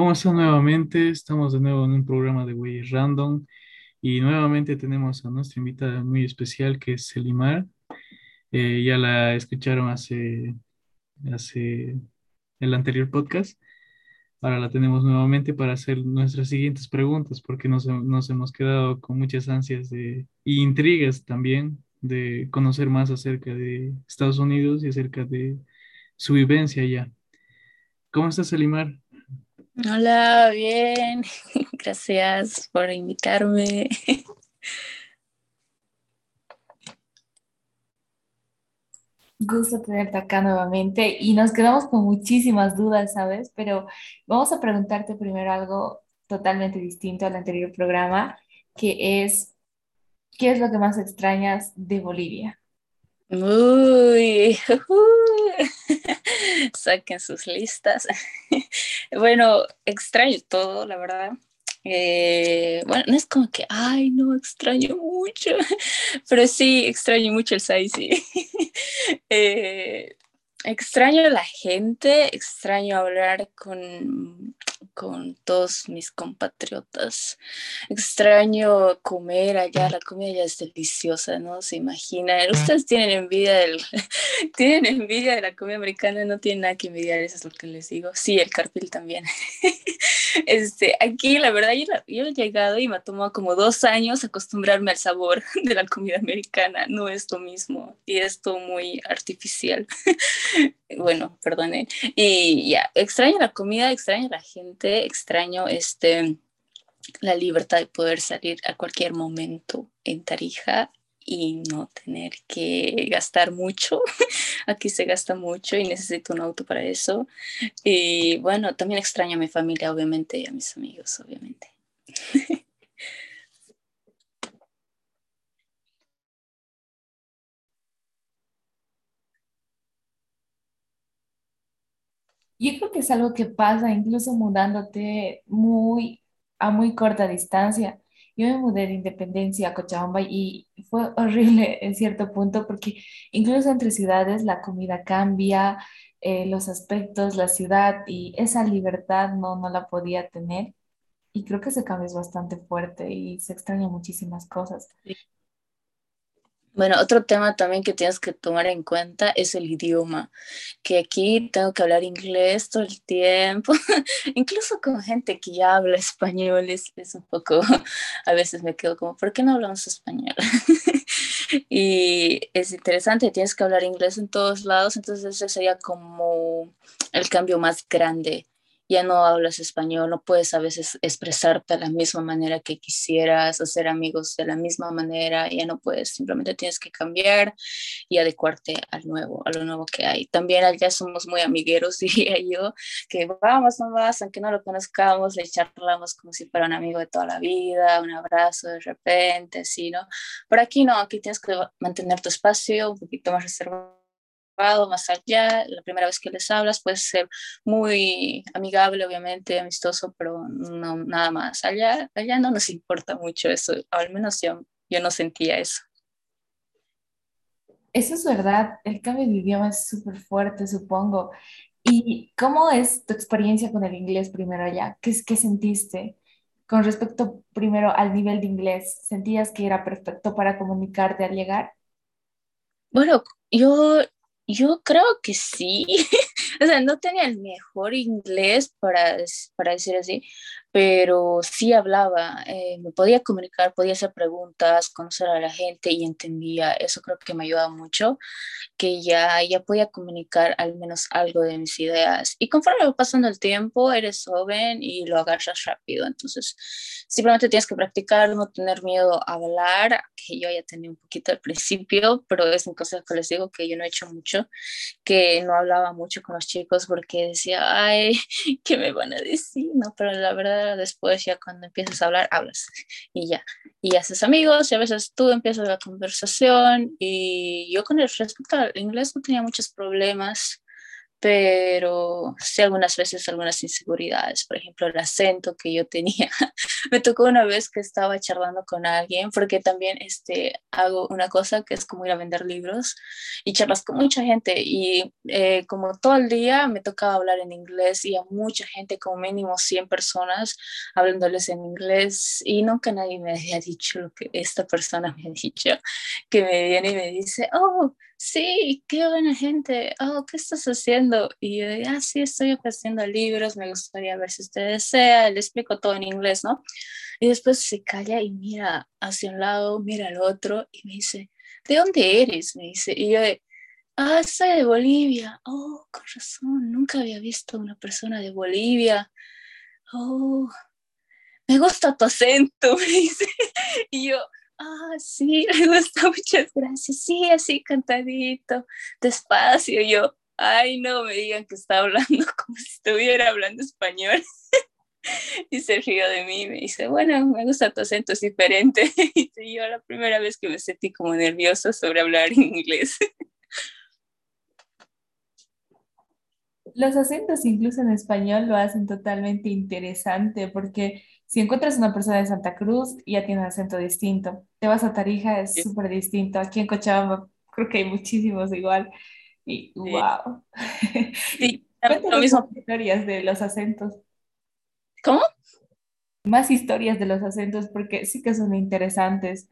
¿Cómo están nuevamente? Estamos de nuevo en un programa de Güeyes Random y nuevamente tenemos a nuestra invitada muy especial que es Selimar. Eh, ya la escucharon hace, hace el anterior podcast. Ahora la tenemos nuevamente para hacer nuestras siguientes preguntas porque nos, nos hemos quedado con muchas ansias de, y intrigas también de conocer más acerca de Estados Unidos y acerca de su vivencia allá. ¿Cómo estás, Selimar? Hola, bien. Gracias por invitarme. Gusto tenerte acá nuevamente y nos quedamos con muchísimas dudas, ¿sabes? Pero vamos a preguntarte primero algo totalmente distinto al anterior programa, que es, ¿qué es lo que más extrañas de Bolivia? Uy, saquen sus listas. bueno, extraño todo, la verdad. Eh, bueno, no es como que, ay, no, extraño mucho, pero sí, extraño mucho el SAISI. eh, extraño la gente, extraño hablar con con todos mis compatriotas. Extraño comer allá, la comida ya es deliciosa, ¿no? Se imaginan. Ustedes tienen envidia del, tienen envidia de la comida americana, no tienen nada que envidiar, eso es lo que les digo. Sí, el carpil también. este, aquí la verdad yo, yo he llegado y me ha tomado como dos años acostumbrarme al sabor de la comida americana, no es lo mismo y es todo muy artificial. Bueno, perdone. Y ya, extraño la comida, extraño la gente, extraño este, la libertad de poder salir a cualquier momento en Tarija y no tener que gastar mucho. Aquí se gasta mucho y necesito un auto para eso. Y bueno, también extraño a mi familia, obviamente, y a mis amigos, obviamente. Yo creo que es algo que pasa incluso mudándote muy a muy corta distancia. Yo me mudé de Independencia a Cochabamba y fue horrible en cierto punto porque incluso entre ciudades la comida cambia, eh, los aspectos, la ciudad y esa libertad no, no la podía tener. Y creo que ese cambio es bastante fuerte y se extraña muchísimas cosas. Bueno, otro tema también que tienes que tomar en cuenta es el idioma, que aquí tengo que hablar inglés todo el tiempo, incluso con gente que ya habla español, es, es un poco, a veces me quedo como, ¿por qué no hablamos español? y es interesante, tienes que hablar inglés en todos lados, entonces ese sería como el cambio más grande ya no hablas español, no puedes a veces expresarte de la misma manera que quisieras, hacer amigos de la misma manera, ya no puedes, simplemente tienes que cambiar y adecuarte al nuevo, a lo nuevo que hay. También allá somos muy amigueros, diría yo, que vamos nomás, aunque no lo conozcamos, le charlamos como si fuera un amigo de toda la vida, un abrazo de repente, así, ¿no? Pero aquí no, aquí tienes que mantener tu espacio un poquito más reservado más allá, la primera vez que les hablas puede ser muy amigable, obviamente, amistoso, pero no nada más. Allá, allá no nos importa mucho eso, al menos yo, yo no sentía eso. Eso es verdad, el cambio de idioma es súper fuerte, supongo. ¿Y cómo es tu experiencia con el inglés primero allá? ¿Qué, qué sentiste con respecto primero al nivel de inglés? ¿Sentías que era perfecto para comunicarte al llegar? Bueno, yo yo creo que sí. o sea, no tenía el mejor inglés para, para decir así, pero sí hablaba, eh, me podía comunicar, podía hacer preguntas, conocer a la gente y entendía. Eso creo que me ayudaba mucho, que ya, ya podía comunicar al menos algo de mis ideas. Y conforme va pasando el tiempo, eres joven y lo agarras rápido. Entonces, simplemente tienes que practicar, no tener miedo a hablar, que yo ya tenía un poquito al principio, pero es un consejo que les digo que yo no he hecho mucho, que no hablaba mucho con los chicos porque decía, ay, ¿qué me van a decir? No, pero la verdad después ya cuando empiezas a hablar, hablas y ya. Y haces amigos y a veces tú empiezas la conversación y yo con el respecto al inglés no tenía muchos problemas, pero sí algunas veces algunas inseguridades, por ejemplo el acento que yo tenía. Me tocó una vez que estaba charlando con alguien, porque también este, hago una cosa que es como ir a vender libros y charlas con mucha gente y eh, como todo el día me tocaba hablar en inglés y a mucha gente, como mínimo 100 personas hablándoles en inglés y nunca nadie me había dicho lo que esta persona me ha dicho, que me viene y me dice, oh, sí, qué buena gente, oh, ¿qué estás haciendo? Y yo, ah, sí, estoy haciendo libros, me gustaría ver si usted desea, le explico todo en inglés, ¿no? Y después se calla y mira hacia un lado, mira al otro y me dice, ¿de dónde eres? Me dice, y yo, ah, soy de Bolivia, oh, con razón, nunca había visto una persona de Bolivia, oh, me gusta tu acento, me dice, y yo, ah, sí, me gusta, muchas gracias, sí, así cantadito, despacio, yo, ay, no me digan que está hablando como si estuviera hablando español. y se rió de mí, me dice, bueno, me gusta tu acento, es diferente. y yo la primera vez que me sentí como nerviosa sobre hablar inglés. Los acentos incluso en español lo hacen totalmente interesante porque si encuentras una persona de Santa Cruz, ya tiene un acento distinto. Te vas a Tarija, es súper distinto. Aquí en Cochabamba creo que hay muchísimos igual. Y wow. Sí, lo mismo. historias de los acentos. ¿Cómo? Más historias de los acentos porque sí que son interesantes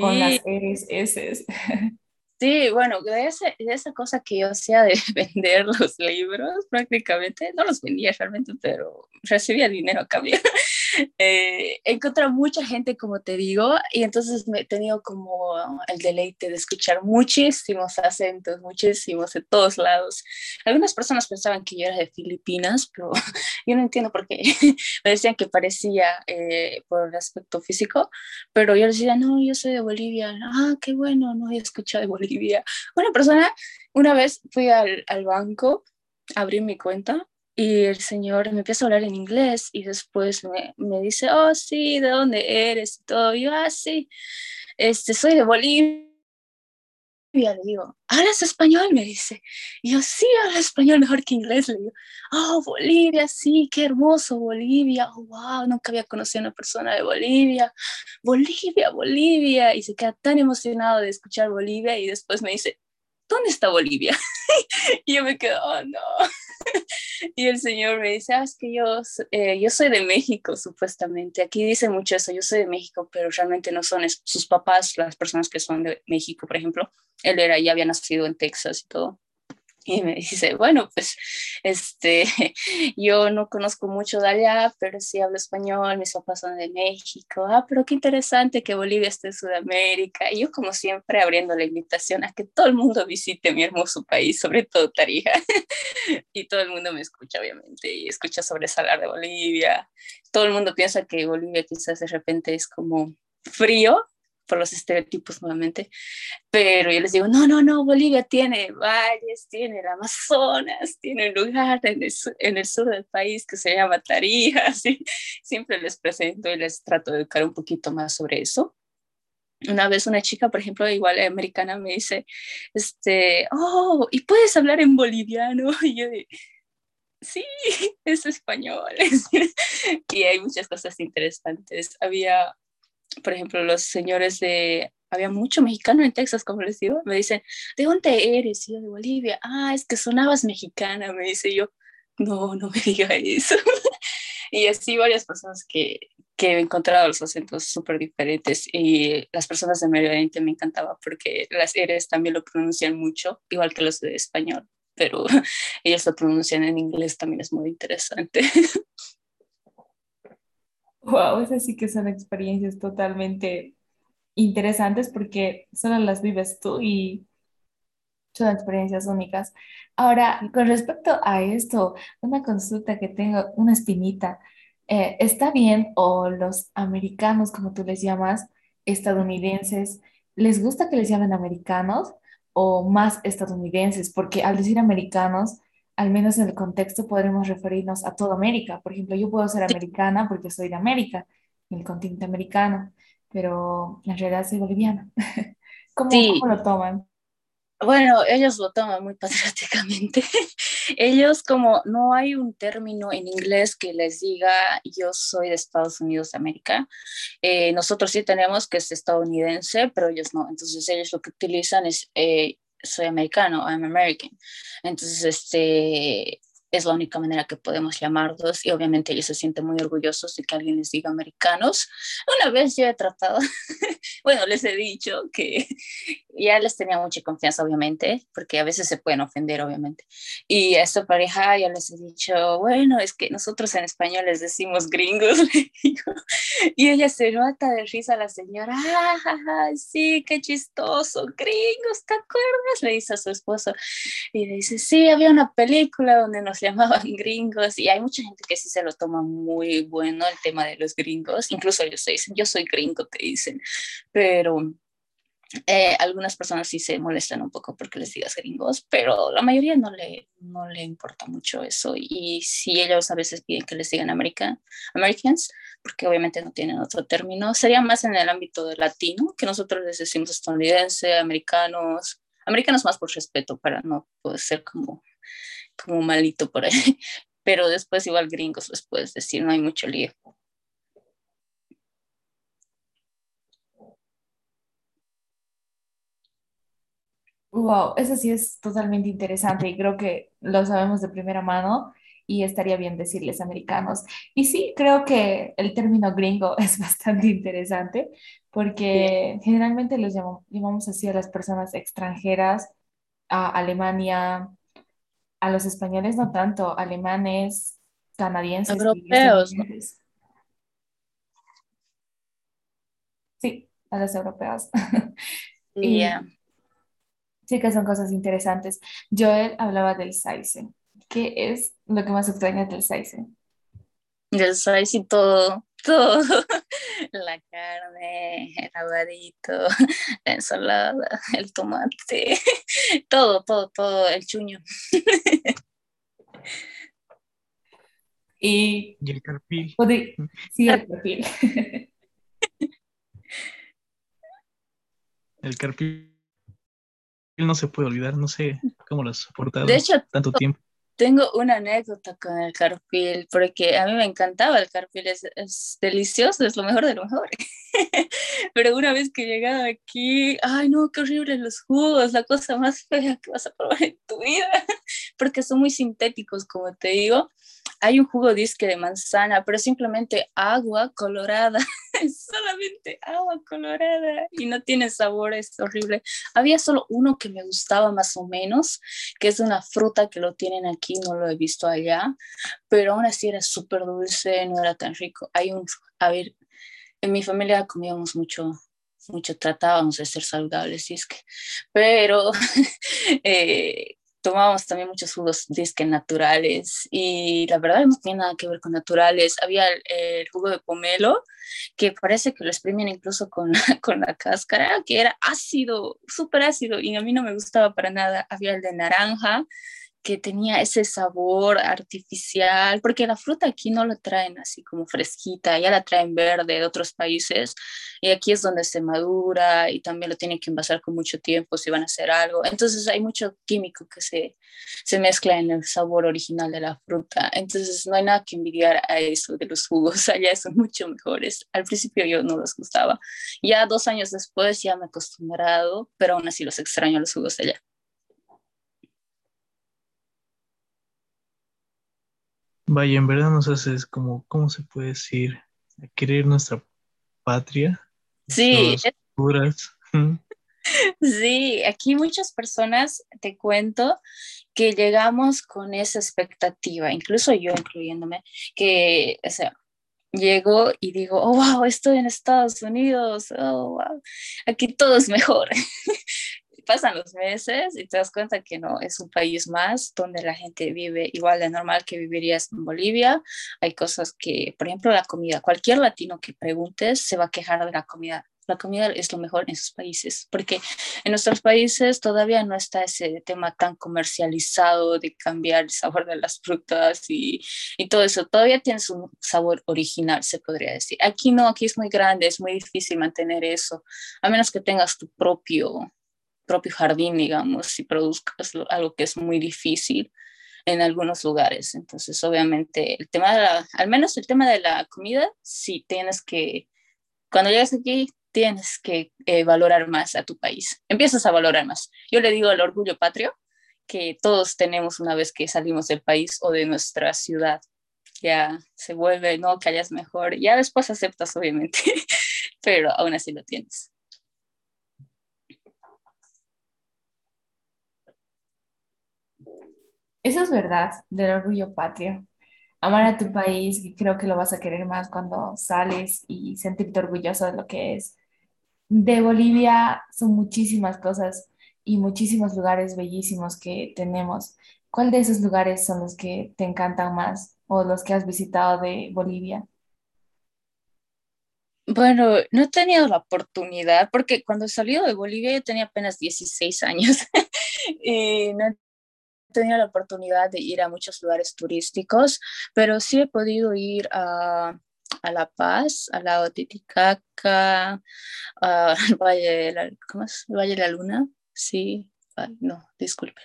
con las R's, S. Sí, bueno, de, ese, de esa cosa que yo hacía de vender los libros, prácticamente, no los vendía realmente, pero recibía dinero a cambio. Eh, mucha gente, como te digo, y entonces me he tenido como el deleite de escuchar muchísimos acentos, muchísimos de todos lados. Algunas personas pensaban que yo era de Filipinas, pero yo no entiendo por qué. me decían que parecía eh, por el aspecto físico, pero yo les decía, no, yo soy de Bolivia. Ah, qué bueno, no he escuchado de Bolivia. Una persona, una vez fui al, al banco, abrí mi cuenta y el señor me empieza a hablar en inglés y después me, dice, oh, sí, ¿de dónde eres? Y todo. yo, ah, sí, este, soy de Bolivia. Le digo, ¿hablas español? Me dice. Y yo, sí, hablo español mejor que inglés. Le digo, oh, Bolivia, sí, qué hermoso, Bolivia. Oh, wow, nunca había conocido a una persona de Bolivia. Bolivia, Bolivia. Y se queda tan emocionado de escuchar Bolivia y después me dice, ¿dónde está Bolivia? y yo me quedo, oh, no. Y el señor me dice, ah, es que yo, eh, yo soy de México, supuestamente. Aquí dice mucho eso, yo soy de México, pero realmente no son sus papás, las personas que son de México, por ejemplo. Él era, ya había nacido en Texas y todo. Y me dice, bueno, pues este, yo no conozco mucho de allá, pero sí hablo español, mis papás son de México. Ah, pero qué interesante que Bolivia esté en Sudamérica. Y yo, como siempre, abriendo la invitación a que todo el mundo visite mi hermoso país, sobre todo Tarija. y todo el mundo me escucha, obviamente, y escucha sobre Salar de Bolivia. Todo el mundo piensa que Bolivia quizás de repente es como frío, por los estereotipos nuevamente, pero yo les digo, no, no, no, Bolivia tiene valles, tiene el Amazonas, tiene un lugar en el, en el sur del país que se llama Tarija, siempre les presento y les trato de educar un poquito más sobre eso. Una vez una chica, por ejemplo, igual americana, me dice, este, oh, ¿y puedes hablar en boliviano? Y yo sí, es español. y hay muchas cosas interesantes. Había por ejemplo, los señores de, había mucho mexicano en Texas, como les digo, me dicen, ¿de dónde eres? yo, de Bolivia. Ah, es que sonabas mexicana, me dice yo, no, no me diga eso. y así varias personas que, que he encontrado los acentos súper diferentes y las personas de Medio Oriente me encantaba porque las eres también lo pronuncian mucho, igual que los de español, pero ellos lo pronuncian en inglés, también es muy interesante. Wow, esas sí que son experiencias totalmente interesantes porque solo las vives tú y son experiencias únicas. Ahora, con respecto a esto, una consulta que tengo, una espinita. Eh, ¿está bien o los americanos, como tú les llamas, estadounidenses, les gusta que les llamen americanos o más estadounidenses? Porque al decir americanos, al menos en el contexto, podremos referirnos a toda América. Por ejemplo, yo puedo ser americana porque soy de América, en el continente americano, pero en realidad soy boliviana. ¿Cómo, ¿cómo lo toman? Bueno, ellos lo toman muy patrióticamente. ellos como no hay un término en inglés que les diga yo soy de Estados Unidos de América. Eh, nosotros sí tenemos que es estadounidense, pero ellos no. Entonces ellos lo que utilizan es eh, soy americano, I'm American. Entonces, este, es la única manera que podemos llamarlos y obviamente ellos se sienten muy orgullosos de que alguien les diga americanos. Una vez yo he tratado, bueno, les he dicho que ya les tenía mucha confianza, obviamente, porque a veces se pueden ofender, obviamente. Y a esta pareja ya les he dicho, bueno, es que nosotros en español les decimos gringos, y ella se nota de risa la señora, ah, sí, qué chistoso, gringos, ¿te acuerdas? Le dice a su esposo. Y le dice, sí, había una película donde nos llamaban gringos y hay mucha gente que sí se lo toma muy bueno el tema de los gringos, incluso ellos dicen, yo soy gringo, te dicen, pero eh, algunas personas sí se molestan un poco porque les digas gringos, pero la mayoría no le, no le importa mucho eso. Y si ellos a veces piden que les digan American, Americans, porque obviamente no tienen otro término, sería más en el ámbito de latino, que nosotros les decimos estadounidense, americanos, americanos más por respeto, para no ser como como malito por ahí. Pero después igual gringos les puedes decir, no hay mucho lío. Wow, eso sí es totalmente interesante y creo que lo sabemos de primera mano y estaría bien decirles americanos. Y sí, creo que el término gringo es bastante interesante porque generalmente los llamamos, así a las personas extranjeras, a Alemania, a los españoles no tanto, alemanes, canadienses. Europeos. Sí, a los europeos. Sí que son cosas interesantes. Joel hablaba del Saizen. ¿Qué es lo que más extraña del Saizen? Del Saizen todo, todo. La carne, el aguadito, la ensalada, el tomate, todo, todo, todo, el chuño. Y, y el carpil. Sí, el carpil. El carpil no se puede olvidar, no sé cómo lo has soportado de hecho, tanto tiempo. Tengo una anécdota con el carpil, porque a mí me encantaba el carpil, es, delicioso, es lo mejor de lo mejor. Pero una vez que llegaba aquí, ay no, qué horrible los jugos, la cosa más fea que vas a probar en tu vida, porque son muy sintéticos, como te digo hay un jugo disque de manzana, pero simplemente agua colorada, solamente agua colorada y no tiene sabor, es horrible. Había solo uno que me gustaba más o menos, que es una fruta que lo tienen aquí, no lo he visto allá, pero aún así era súper dulce, no era tan rico. Hay un, a ver, en mi familia comíamos mucho mucho tratábamos de ser saludables, y es que, pero eh, tomábamos también muchos jugos disque naturales y la verdad no tiene nada que ver con naturales. Había el, jugo de pomelo que parece que lo exprimen incluso con, con la cáscara, que era ácido, súper ácido y a mí no me gustaba para nada. Había el de naranja que tenía ese sabor artificial, porque la fruta aquí no la traen así como fresquita, ya la traen verde de otros países, y aquí es donde se madura y también lo tienen que envasar con mucho tiempo si van a hacer algo. Entonces hay mucho químico que se, se mezcla en el sabor original de la fruta. Entonces no hay nada que envidiar a eso de los jugos, allá son mucho mejores. Al principio yo no los gustaba, ya dos años después ya me he acostumbrado, pero aún así los extraño los jugos allá. Vaya, en verdad nos haces como, ¿cómo se puede decir? A querer nuestra patria. Sí. Sí, aquí muchas personas, te cuento, que llegamos con esa expectativa, incluso yo incluyéndome, que, o sea, llego y digo, oh, wow, estoy en Estados Unidos, oh, wow, aquí todo es mejor. pasan los meses y te das cuenta que no, es un país más donde la gente vive igual de normal que vivirías en Bolivia. Hay cosas que, por ejemplo, la comida, cualquier latino que preguntes se va a quejar de la comida. La comida es lo mejor en sus países, porque en nuestros países todavía no está ese tema tan comercializado de cambiar el sabor de las frutas y, y todo eso. Todavía tienes un sabor original, se podría decir. Aquí no, aquí es muy grande, es muy difícil mantener eso, a menos que tengas tu propio propio jardín, digamos, si produzcas algo que es muy difícil. en algunos lugares. Entonces, obviamente, el tema de la, al menos el tema de la comida, sí tienes que, cuando llegas aquí, tienes que eh, valorar más a tu país. Empiezas a valorar más. Yo le digo el orgullo patrio que todos tenemos una vez que salimos del país o de nuestra ciudad. Ya se vuelve, no, hayas mejor. Ya después aceptas, obviamente, pero aún así lo tienes. Eso es verdad, del orgullo patrio. Amar a tu país, y creo que lo vas a querer más cuando sales y sentirte orgulloso de lo que es. De Bolivia son muchísimas cosas y muchísimos lugares bellísimos que tenemos. ¿Cuál de esos lugares son los que te encantan más o los que has visitado de Bolivia? Bueno, no he tenido la oportunidad porque cuando he salido de Bolivia yo tenía apenas 16 años y no tenido la oportunidad de ir a muchos lugares turísticos, pero sí he podido ir a, a La Paz, lado de Titicaca, al Valle de la, ¿cómo es? Valle de la Luna, sí, no, disculpe.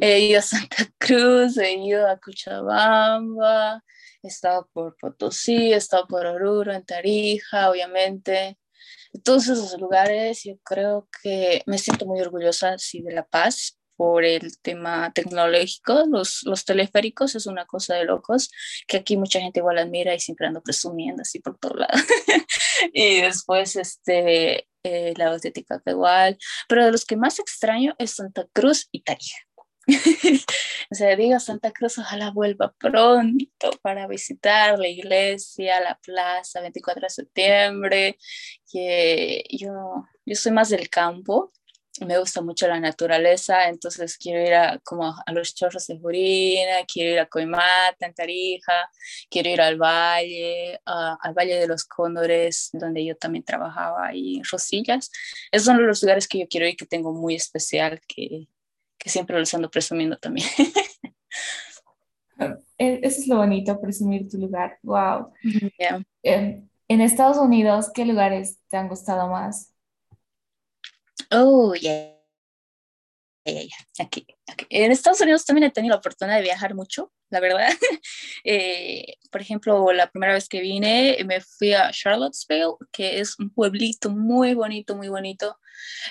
He ido a Santa Cruz, he ido a Cochabamba, he estado por Potosí, he estado por Oruro, en Tarija, obviamente. Todos esos lugares, yo creo que me siento muy orgullosa, sí, de La Paz, por el tema tecnológico, los, los teleféricos es una cosa de locos, que aquí mucha gente igual admira y siempre ando presumiendo así por todo lado. y después este, eh, la estética igual, pero de los que más extraño es Santa Cruz y Tarija. o sea, digo Santa Cruz, ojalá vuelva pronto para visitar la iglesia, la plaza, 24 de septiembre. Que yo, yo soy más del campo, me gusta mucho la naturaleza, entonces quiero ir a, como a los chorros de Jurina, quiero ir a Coimata, en Tarija, quiero ir al valle, al Valle de los Cóndores, donde yo también trabajaba en Rosillas. Esos son los lugares que yo quiero ir, que tengo muy especial, que, que siempre los ando presumiendo también. E, eso es lo bonito, presumir tu lugar. Wow. en Estados Unidos, ¿qué lugares te han gustado más? Oh, yeah. Aquí, aquí, En Estados Unidos también he tenido la oportunidad de viajar mucho, la verdad. Eh, por ejemplo, la primera vez que vine me fui a Charlottesville, que es un pueblito muy bonito, muy bonito,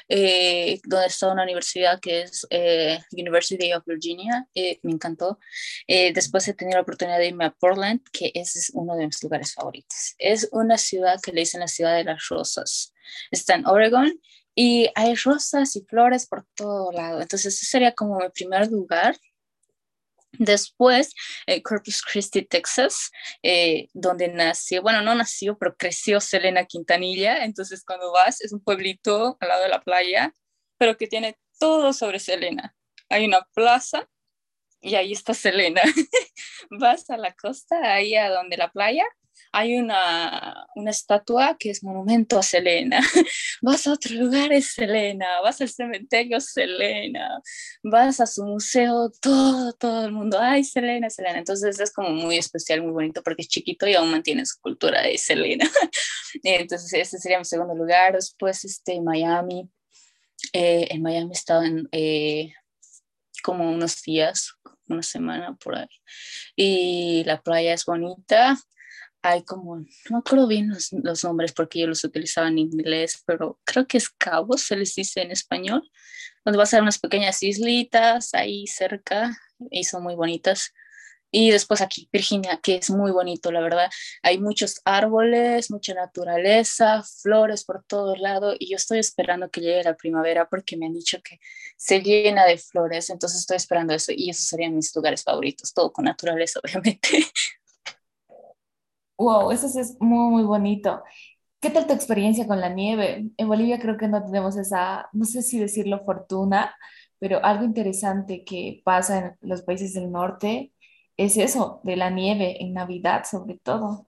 eh, donde está una universidad que es eh, University of Virginia. me encantó. después he tenido la oportunidad de irme a Portland, que es uno de mis lugares favoritos. Es una ciudad que le dicen la ciudad de las rosas. Está en Oregon y hay rosas y flores por todo lado. Entonces, ese sería como mi primer lugar. Después, eh, Corpus Christi, Texas, eh, donde nació, bueno, no nació, pero creció Selena Quintanilla. Entonces, cuando vas, es un pueblito al lado de la playa, pero que tiene todo sobre Selena. Hay una plaza y ahí está Selena. vas a la costa, ahí a donde la playa, hay una, una estatua que es monumento a Selena. vas a otro lugar, es Selena. Vas al cementerio, Selena. Vas a su museo, todo, todo el mundo, ay, Selena, Selena. Entonces es como muy especial, muy bonito porque es chiquito y aún mantiene su cultura de Selena. Entonces ese sería mi segundo lugar. Después, este, Miami. Eh, en Miami he en, eh, como unos días, una semana por ahí. Y la playa es bonita, hay como, no me acuerdo bien los, nombres porque yo los utilizaba en inglés, pero creo que es Cabo, se les dice en español, donde vas a ver unas pequeñas islitas ahí cerca y son muy bonitas. Y después aquí, Virginia, que es muy bonito, la verdad. Hay muchos árboles, mucha naturaleza, flores por todos lados y yo estoy esperando que llegue la primavera porque me han dicho que se llena de flores, entonces estoy esperando eso y esos serían mis lugares favoritos, todo con naturaleza, obviamente. Wow, eso es muy, muy bonito. ¿Qué tal tu experiencia con la nieve? En Bolivia creo que no tenemos esa, no sé si decirlo fortuna, pero algo interesante que pasa en los países del norte es eso, de la nieve en Navidad sobre todo.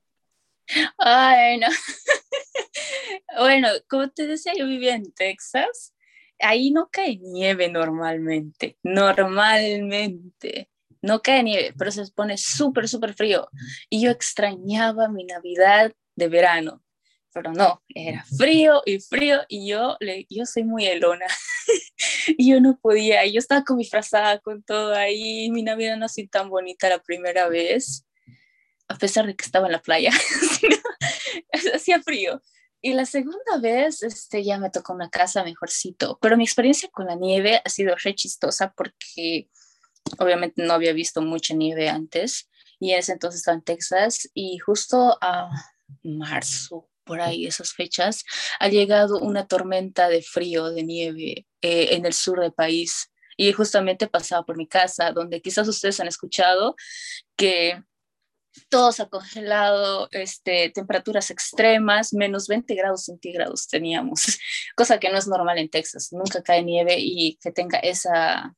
Ay, no. bueno, como te decía, yo vivía en Texas. Ahí no cae nieve normalmente, normalmente no cae nieve, pero se pone súper, súper frío. Y yo extrañaba mi Navidad de verano, pero no, era frío y frío y yo, le, yo soy muy helona. y yo no podía, yo estaba con mi frazada, con todo ahí, mi Navidad no así tan bonita la primera vez, a pesar de que estaba en la playa, hacía frío. Y la segunda vez, este, ya me tocó una casa mejorcito, pero mi experiencia con la nieve ha sido re chistosa porque obviamente no había visto mucha nieve antes y en ese entonces estaba en Texas y justo a marzo, por ahí esas fechas, ha llegado una tormenta de frío, de nieve eh, en el sur del país. Y justamente pasaba por mi casa, donde quizás ustedes han escuchado que todo se ha congelado, este, temperaturas extremas, menos 20 grados centígrados teníamos, cosa que no es normal en Texas, nunca cae nieve y que tenga esa,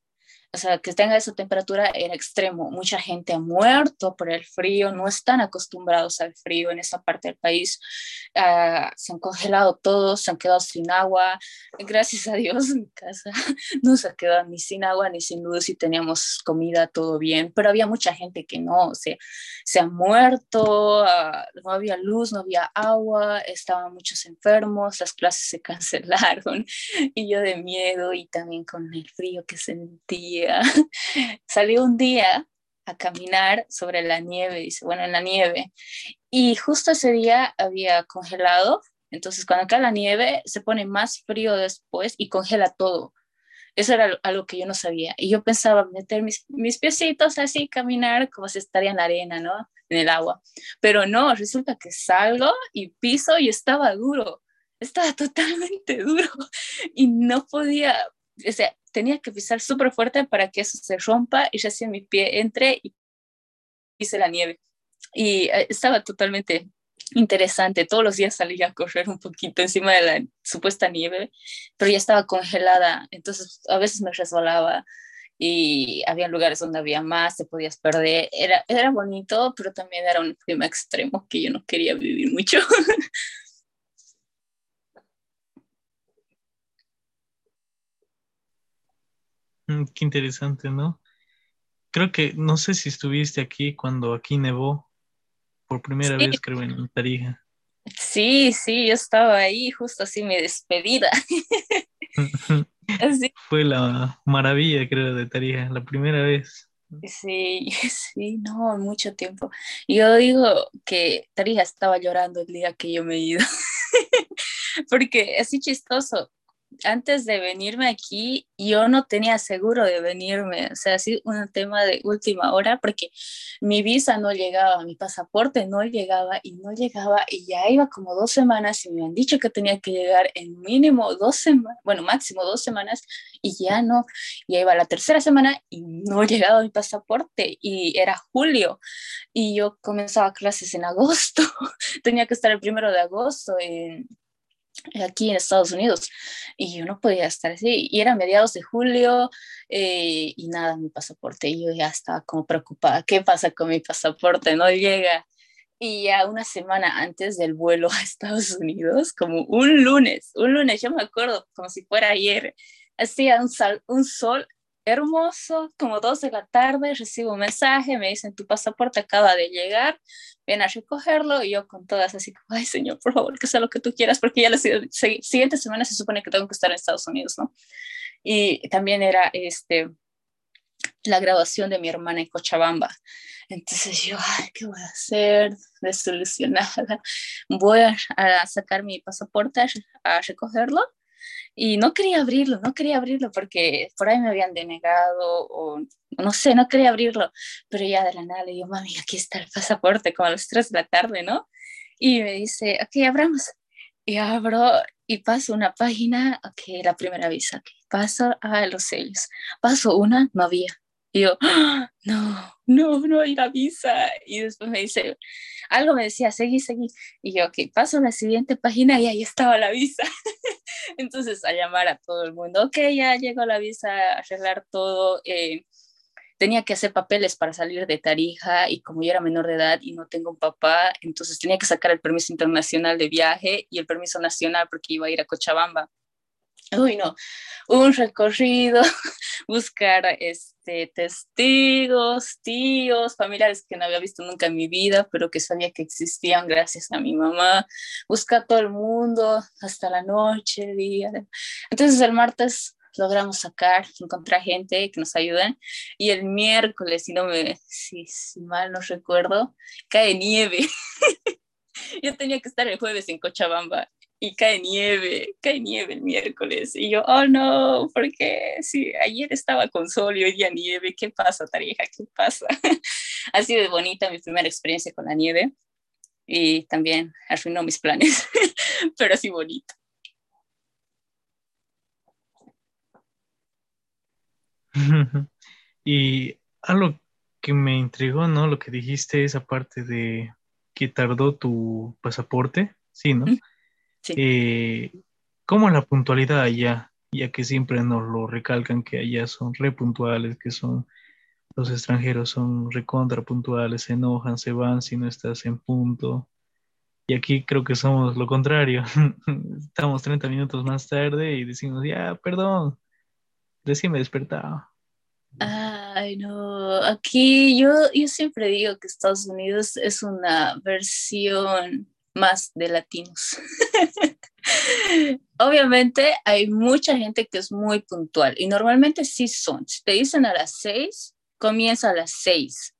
o sea, que tenga esa temperatura era extremo. Mucha gente ha muerto por el frío, no están acostumbrados al frío en esa parte del país. Uh, se han congelado todos, se han quedado sin agua. Gracias a Dios, mi casa no se ha quedado ni sin agua ni sin luz y teníamos comida, todo bien. Pero había mucha gente que no, o sea, se ha muerto, uh, no había luz, no había agua, estaban muchos enfermos, las clases se cancelaron y yo de miedo y también con el frío que sentía Salí un día a caminar sobre la nieve, dice, bueno, en la nieve. Y justo ese día había congelado, entonces cuando cae la nieve se pone más frío después y congela todo. Eso era algo que yo no sabía. Y yo pensaba meter mis, mis piecitos así, caminar como si estaría en la arena, ¿no? En el agua. Pero no, resulta que salgo y piso y estaba duro. Estaba totalmente duro y no podía, o sea, tenía que pisar súper fuerte para que eso se rompa y recién mi pie entre y pise la nieve. Y eh, estaba totalmente interesante. Todos los días salía a correr un poquito encima de la supuesta nieve, pero ya estaba congelada, entonces a veces me resbalaba y había lugares donde había más, te podías perder. Era, era bonito, pero también era un clima extremo que yo no quería vivir mucho. Mm, qué interesante, ¿no? Creo que, no sé si estuviste aquí cuando aquí nevó, por primera vez creo en Tarija. Sí, sí, yo estaba ahí, justo así mi despedida. Fue la maravilla, creo, de Tarija, la primera vez. Sí, sí, no, mucho tiempo. Yo digo que Tarija estaba llorando el día que yo me he ido, porque así chistoso, antes de venirme aquí, yo no tenía seguro de venirme, o sea, así un tema de última hora, porque mi visa no llegaba, mi pasaporte no llegaba y no llegaba, y ya iba como dos semanas y me han dicho que tenía que llegar en mínimo dos semanas, bueno, máximo dos semanas, y ya no, ya iba la tercera semana y no llegaba mi pasaporte, y era julio, y yo comenzaba clases en agosto, tenía que estar el primero de agosto en aquí en Estados Unidos y yo no podía estar así y era mediados de julio eh, y nada mi pasaporte yo ya estaba como preocupada qué pasa con mi pasaporte no llega. Y ya una semana antes del vuelo a Estados Unidos como un lunes un lunes yo me acuerdo como si fuera ayer hacía un, sol, un sol hermoso, como dos de la tarde, recibo un mensaje, me dicen, tu pasaporte acaba de llegar, ven a recogerlo, y yo con todas así, ay señor, por favor, que sea lo que tú quieras, porque ya la siguiente semana se supone que tengo que estar en Estados Unidos, ¿no? Y también era este, la graduación de mi hermana en Cochabamba. Entonces yo, ay, ¿qué voy a hacer? Desolucionada. Voy a sacar mi pasaporte, a recogerlo y no quería abrirlo, no quería abrirlo porque por ahí me habían denegado o no sé, no quería abrirlo, pero ya de la nada le digo, mami, aquí está el pasaporte, como a las 3 de la tarde, ¿no? Y me dice, ok, abramos. Y abro y paso una página, ok, la primera visa, okay. paso a los sellos, paso una, no había. Y yo, ¡Ah! no, no, no hay la visa. Y después me dice, algo me decía, seguí, seguí. Y yo, ok, paso a la siguiente página y ahí estaba la visa. Entonces, a llamar a todo el mundo, ok, ya llegó la visa, a arreglar todo. Eh, tenía que hacer papeles para salir de Tarija y como yo era menor de edad y no tengo un papá, entonces tenía que sacar el permiso internacional de viaje y el permiso nacional porque iba a ir a Cochabamba. Uy, no, un recorrido, buscar este, testigos, tíos, familiares que no había visto nunca en mi vida, pero que sabía que existían gracias a mi mamá, buscar todo el mundo hasta la noche, día. Entonces el martes logramos sacar, encontrar gente que nos ayuden. Y el miércoles, si no me, si, si mal no recuerdo, cae nieve. Yo tenía que estar el jueves en Cochabamba y cae nieve, cae nieve el miércoles. Y yo, oh no, porque si ayer estaba con sol y hoy día nieve, ¿qué pasa, Tarija? ¿Qué pasa? ha sido bonita mi primera experiencia con la nieve y también arruinó mis planes, pero así bonito. y algo que me intrigó, ¿no? Lo que dijiste, esa parte de que tardó tu pasaporte, sí, ¿no? Sí. Eh, ¿Cómo la puntualidad allá? Ya que siempre nos lo recalcan que allá son repuntuales, que son los extranjeros son recontra puntuales, se enojan, se van si no estás en punto. Y aquí creo que somos lo contrario. Estamos 30 minutos más tarde y decimos, ya, perdón, recién me despertaba. Ay, no, aquí yo, yo siempre digo que Estados Unidos es una versión más de latinos. Obviamente hay mucha gente que es muy puntual y normalmente sí son. Si te dicen a las seis, comienza a las 6,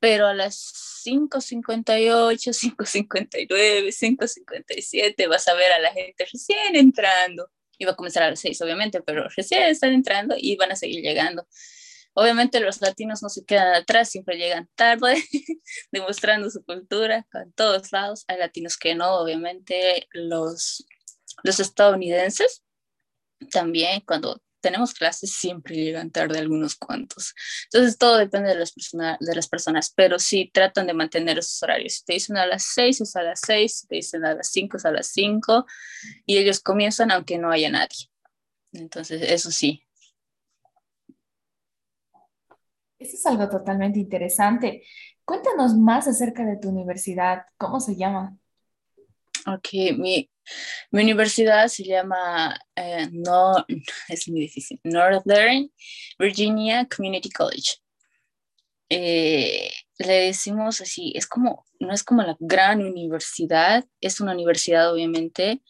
pero a las 5.58, 5.59, 5.57 vas a ver a la gente recién entrando. Va a comenzar a las 6, obviamente, pero recién están entrando y van a seguir llegando. Obviamente los latinos no se quedan atrás, siempre llegan tarde, demostrando su cultura en todos lados. Hay latinos que no, obviamente los, los estadounidenses también cuando tenemos clases, siempre llegan tarde algunos cuantos. Entonces, todo depende de las, de las personas, pero sí tratan de mantener esos horarios. Si te dicen a las 6, es a las 6, si te dicen a las 5, es a las 5, y ellos comienzan aunque no haya nadie. Entonces, eso sí. Eso es algo totalmente interesante. Cuéntanos más acerca de tu universidad. ¿Cómo se llama? Ok, mi, mi universidad se llama, eh, no, es muy difícil, Northern Virginia Community College. Eh, le decimos así, es como, no es como la gran universidad, es una universidad obviamente,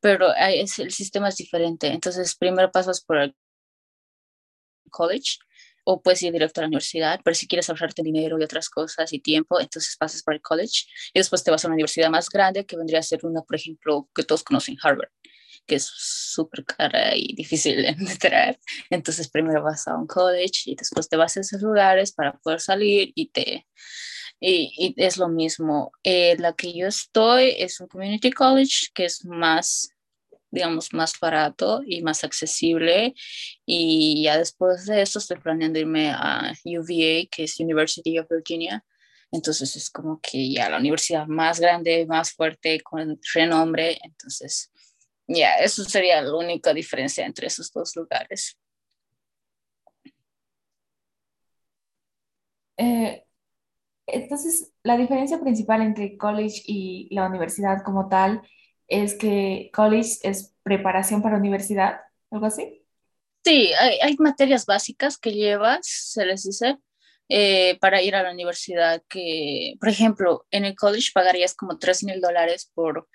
pero es, el sistema es diferente. Entonces, primero pasas por el college o puedes ir directo a la universidad, pero si quieres ahorrarte dinero y otras cosas y tiempo, entonces pasas por el college y después te vas a una universidad más grande que vendría a ser una, por ejemplo, que todos conocen, Harvard, que es súper cara y difícil de entrar. Entonces primero vas a un college y después te vas a esos lugares para poder salir y te... Y, es lo mismo. Eh, la que yo estoy es un community college que es más digamos, más barato y más accesible. Y ya después de eso estoy planeando irme a UVA, que es University of Virginia. Entonces es como que ya la universidad más grande, más fuerte, con renombre. Entonces, ya, eso sería la única diferencia entre esos dos lugares. Eh, entonces, la diferencia principal entre college y la universidad como tal es que college es preparación para universidad, algo así. Sí, hay, materias básicas que llevas, se les dice, eh, para ir a la universidad, que, por ejemplo, en el college pagarías como 3 mil dólares por,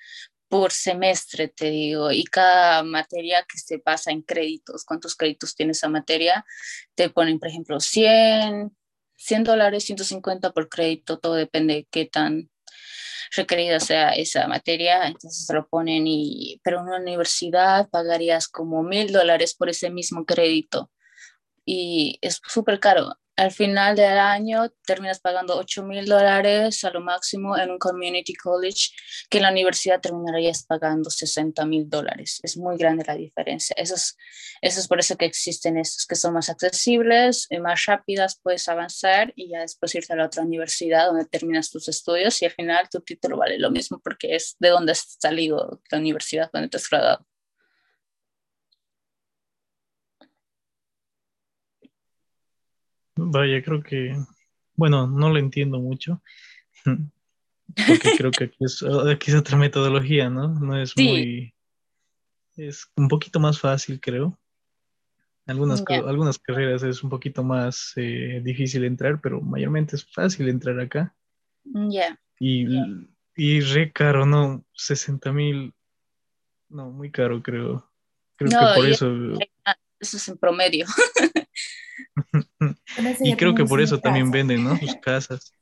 por semestre, te digo, y cada materia que se pasa en créditos, cuántos créditos tiene esa materia, te ponen, por ejemplo, 100, 100 dólares, 150 por crédito, todo depende de qué tan requerida sea esa materia, entonces lo ponen y, pero en una universidad pagarías como mil dólares por ese mismo crédito. Y es súper caro al final del año terminas pagando 8 mil dólares a lo máximo en un community college, que en la universidad terminarías pagando 60 mil dólares. Es muy grande la diferencia. Eso es, eso es por eso que existen estos que son más accesibles, y más rápidas, puedes avanzar y ya después irte a la otra universidad donde terminas tus estudios y al final tu título vale lo mismo porque es de donde has salido la universidad donde te has graduado. Vaya, creo que, bueno, no lo entiendo mucho, porque creo que aquí es, aquí es otra metodología, ¿no? No es muy, es un poquito más fácil, creo. Algunas, algunas carreras es un poquito más eh, difícil entrar, pero mayormente es fácil entrar acá. Ya. Y, y re caro, ¿no? 60 mil, no, muy caro creo. Creo que por eso... Eso es en promedio. y creo que por eso también venden, ¿no? Sus casas.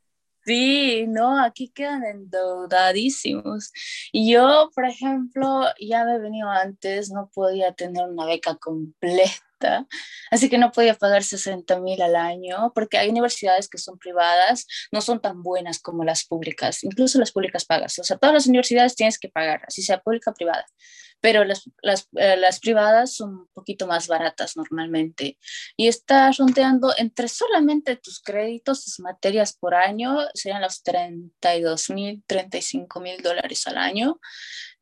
Sí, no, aquí quedan endeudadísimos. Y yo, por ejemplo, ya me he venido antes, no podía tener una beca completa, así que no podía pagar 60 mil al año, porque hay universidades que son privadas, no son tan buenas como las públicas, incluso las públicas pagas. O sea, todas las universidades tienes que pagar, así sea pública o privada pero las, las, eh, las, privadas son un poquito más baratas normalmente. Y está rondeando entre solamente tus créditos, tus materias por año, serían los 32 mil, 35 mil dólares al año.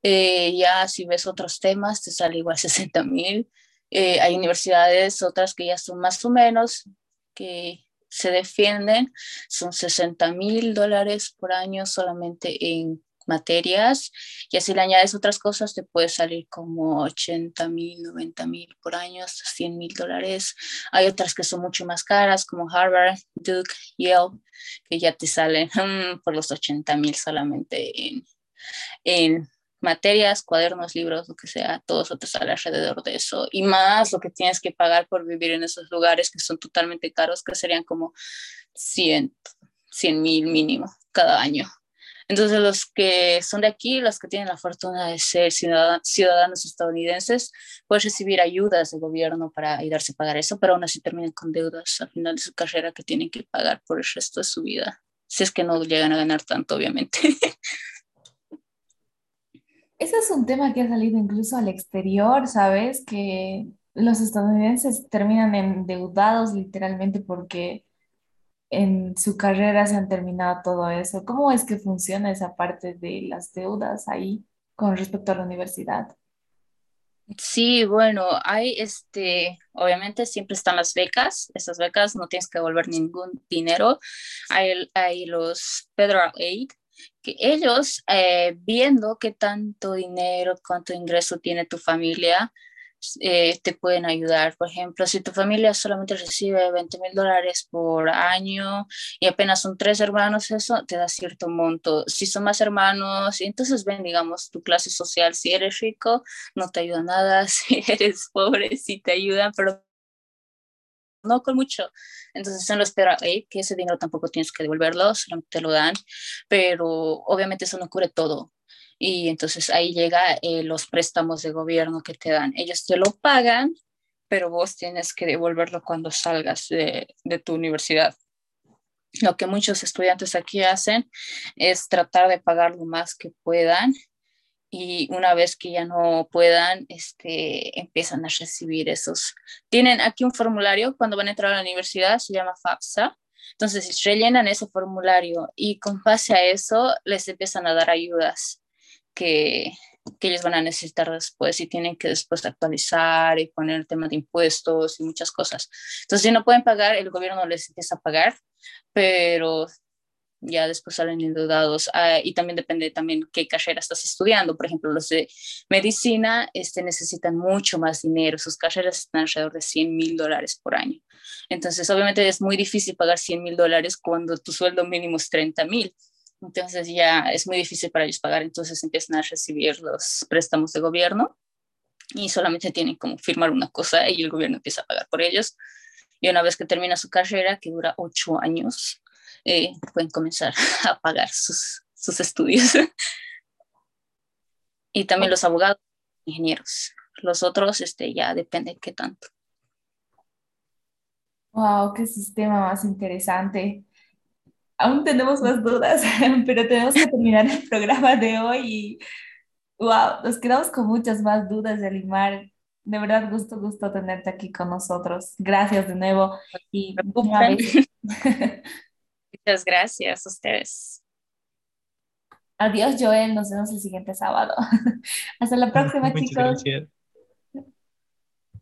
Eh, ya si ves otros temas, te sale igual 60 mil. Eh, hay universidades, otras que ya son más o menos, que se defienden, son 60 mil dólares por año solamente en materias y así le añades otras cosas, te puede salir como 80 mil, 90 mil por año, hasta 100 mil dólares. Hay otras que son mucho más caras, como Harvard, Duke, Yale, que ya te salen mm, por los 80 mil solamente en, materias, cuadernos, libros, lo que sea, todo eso te sale alrededor de eso. Y más lo que tienes que pagar por vivir en esos lugares que son totalmente caros, que serían como 100 mil mínimo cada año. Entonces, los que son de aquí, los que tienen la fortuna de ser ciudadanos estadounidenses, pueden recibir ayudas del gobierno para ayudarse a pagar eso, pero aún así terminan con deudas al final de su carrera que tienen que pagar por el resto de su vida, si es que no llegan a ganar tanto, obviamente. Ese es un tema que ha salido incluso al exterior, ¿sabes? Que los estadounidenses terminan endeudados literalmente porque en su carrera se han terminado todo eso. ¿Cómo es que funciona esa parte de las deudas ahí con respecto a la universidad? Sí, bueno, hay este, obviamente siempre están las becas, esas becas no tienes que devolver ningún dinero. Hay, hay los Federal Aid, que ellos eh, viendo qué tanto dinero, cuánto ingreso tiene tu familia, eh, te pueden ayudar. Por ejemplo, si tu familia solamente recibe 20 mil dólares por año y apenas son tres hermanos, eso te da cierto monto. Si son más hermanos, entonces ven, digamos, tu clase social. Si eres rico, no te ayuda nada. Si eres pobre, sí te ayudan, pero no con mucho. Entonces en lo espera que ese dinero tampoco tienes que devolverlo, solamente te lo dan, pero obviamente eso no cubre todo y entonces ahí llega eh, los préstamos de gobierno que te dan. Ellos te lo pagan, pero vos tienes que devolverlo cuando salgas de, tu universidad. Lo que muchos estudiantes aquí hacen es tratar de pagar lo más que puedan y una vez que ya no puedan, este, empiezan a recibir esos. Tienen aquí un formulario cuando van a entrar a la universidad, se llama FAFSA. Entonces rellenan ese formulario y con base a eso les empiezan a dar ayudas que, que ellos van a necesitar después y tienen que después actualizar y poner el tema de impuestos y muchas cosas. Entonces, si no pueden pagar, el gobierno les empieza a pagar, pero ya después salen endeudados. Ah, y también depende también qué carrera estás estudiando. Por ejemplo, los de medicina este, necesitan mucho más dinero. Sus carreras están alrededor de 100 mil dólares por año. Entonces, obviamente es muy difícil pagar 100 mil dólares cuando tu sueldo mínimo es 30 mil. Entonces ya es muy difícil para ellos pagar, entonces empiezan a recibir los préstamos de gobierno y solamente tienen como firmar una cosa y el gobierno empieza a pagar por ellos. Y una vez que termina su carrera, que dura ocho años, eh, pueden comenzar a pagar sus, sus estudios. y también los abogados, ingenieros. Los otros este, ya depende qué tanto. Wow, qué sistema más interesante aún tenemos más dudas, pero tenemos que terminar el programa de hoy y wow, nos quedamos con muchas más dudas, Elimar. De verdad, gusto, gusto tenerte aquí con nosotros. Gracias de nuevo. Y Muchas gracias a ustedes. Adiós, Joel. Nos vemos el siguiente sábado. Hasta la próxima, chicos. Gracias.